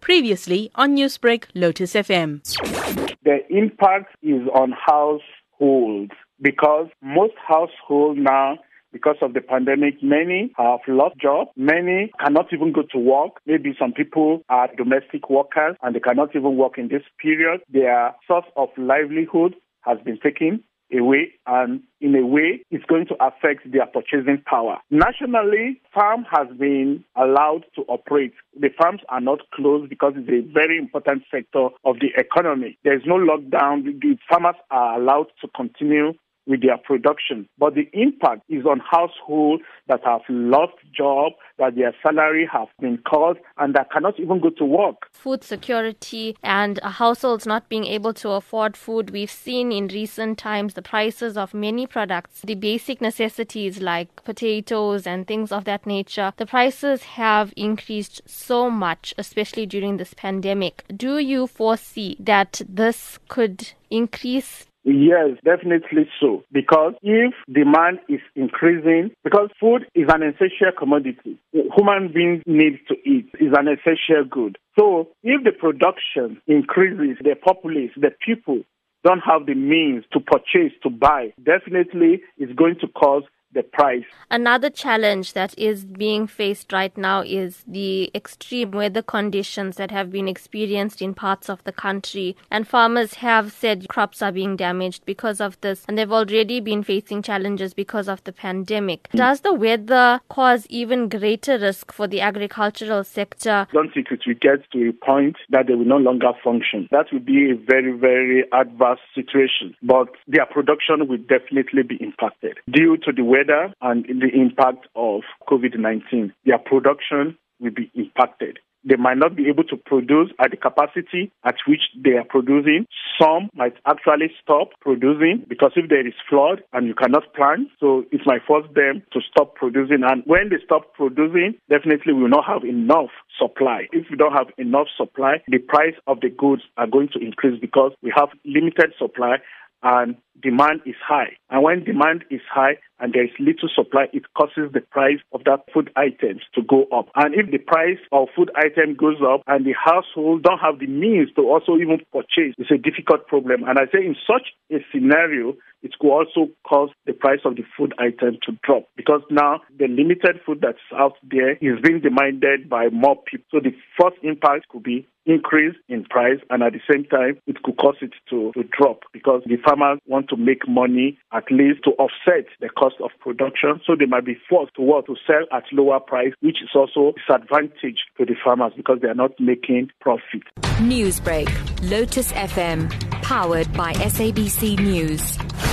Previously on Newsbreak, Lotus FM. The impact is on households because most households now because of the pandemic, many have lost jobs. Many cannot even go to work. Maybe some people are domestic workers and they cannot even work in this period. Their source of livelihood has been taken away and in a way it's going to affect their purchasing power. Nationally, farm has been allowed to operate. The farms are not closed because it's a very important sector of the economy. There's no lockdown. The farmers are allowed to continue with their production. But the impact is on households that have lost jobs, that their salary have been cut, and that cannot even go to work. Food security and households not being able to afford food. We've seen in recent times the prices of many products, the basic necessities like potatoes and things of that nature. The prices have increased so much, especially during this pandemic. Do you foresee that this could increase Yes, definitely so. Because if demand is increasing, because food is an essential commodity, human beings need to eat, is an essential good. So if the production increases, the populace, the people don't have the means to purchase, to buy, definitely it's going to cause the price. Another challenge that is being faced right now is the extreme weather conditions that have been experienced in parts of the country. And farmers have said crops are being damaged because of this, and they've already been facing challenges because of the pandemic. Does the weather cause even greater risk for the agricultural sector? I don't think it will get to a point that they will no longer function. That would be a very, very adverse situation. But their production will definitely be impacted due to the weather weather and the impact of COVID 19. Their production will be impacted. They might not be able to produce at the capacity at which they are producing. Some might actually stop producing because if there is flood and you cannot plant, so it might force them to stop producing. And when they stop producing, definitely we will not have enough supply. If we don't have enough supply, the price of the goods are going to increase because we have limited supply and demand is high. And when demand is high and there is little supply, it causes the price of that food items to go up. And if the price of food item goes up and the household don't have the means to also even purchase, it's a difficult problem. And I say in such a scenario, it could also cause the price of the food item to drop because now the limited food that's out there is being demanded by more people. So the first impact could be increase in price and at the same time it could cause it to, to drop because the farmers want to make money at least to offset the cost of production so they might be forced to to sell at lower price which is also disadvantage to the farmers because they are not making profit. Newsbreak, Lotus FM, powered by SABC News.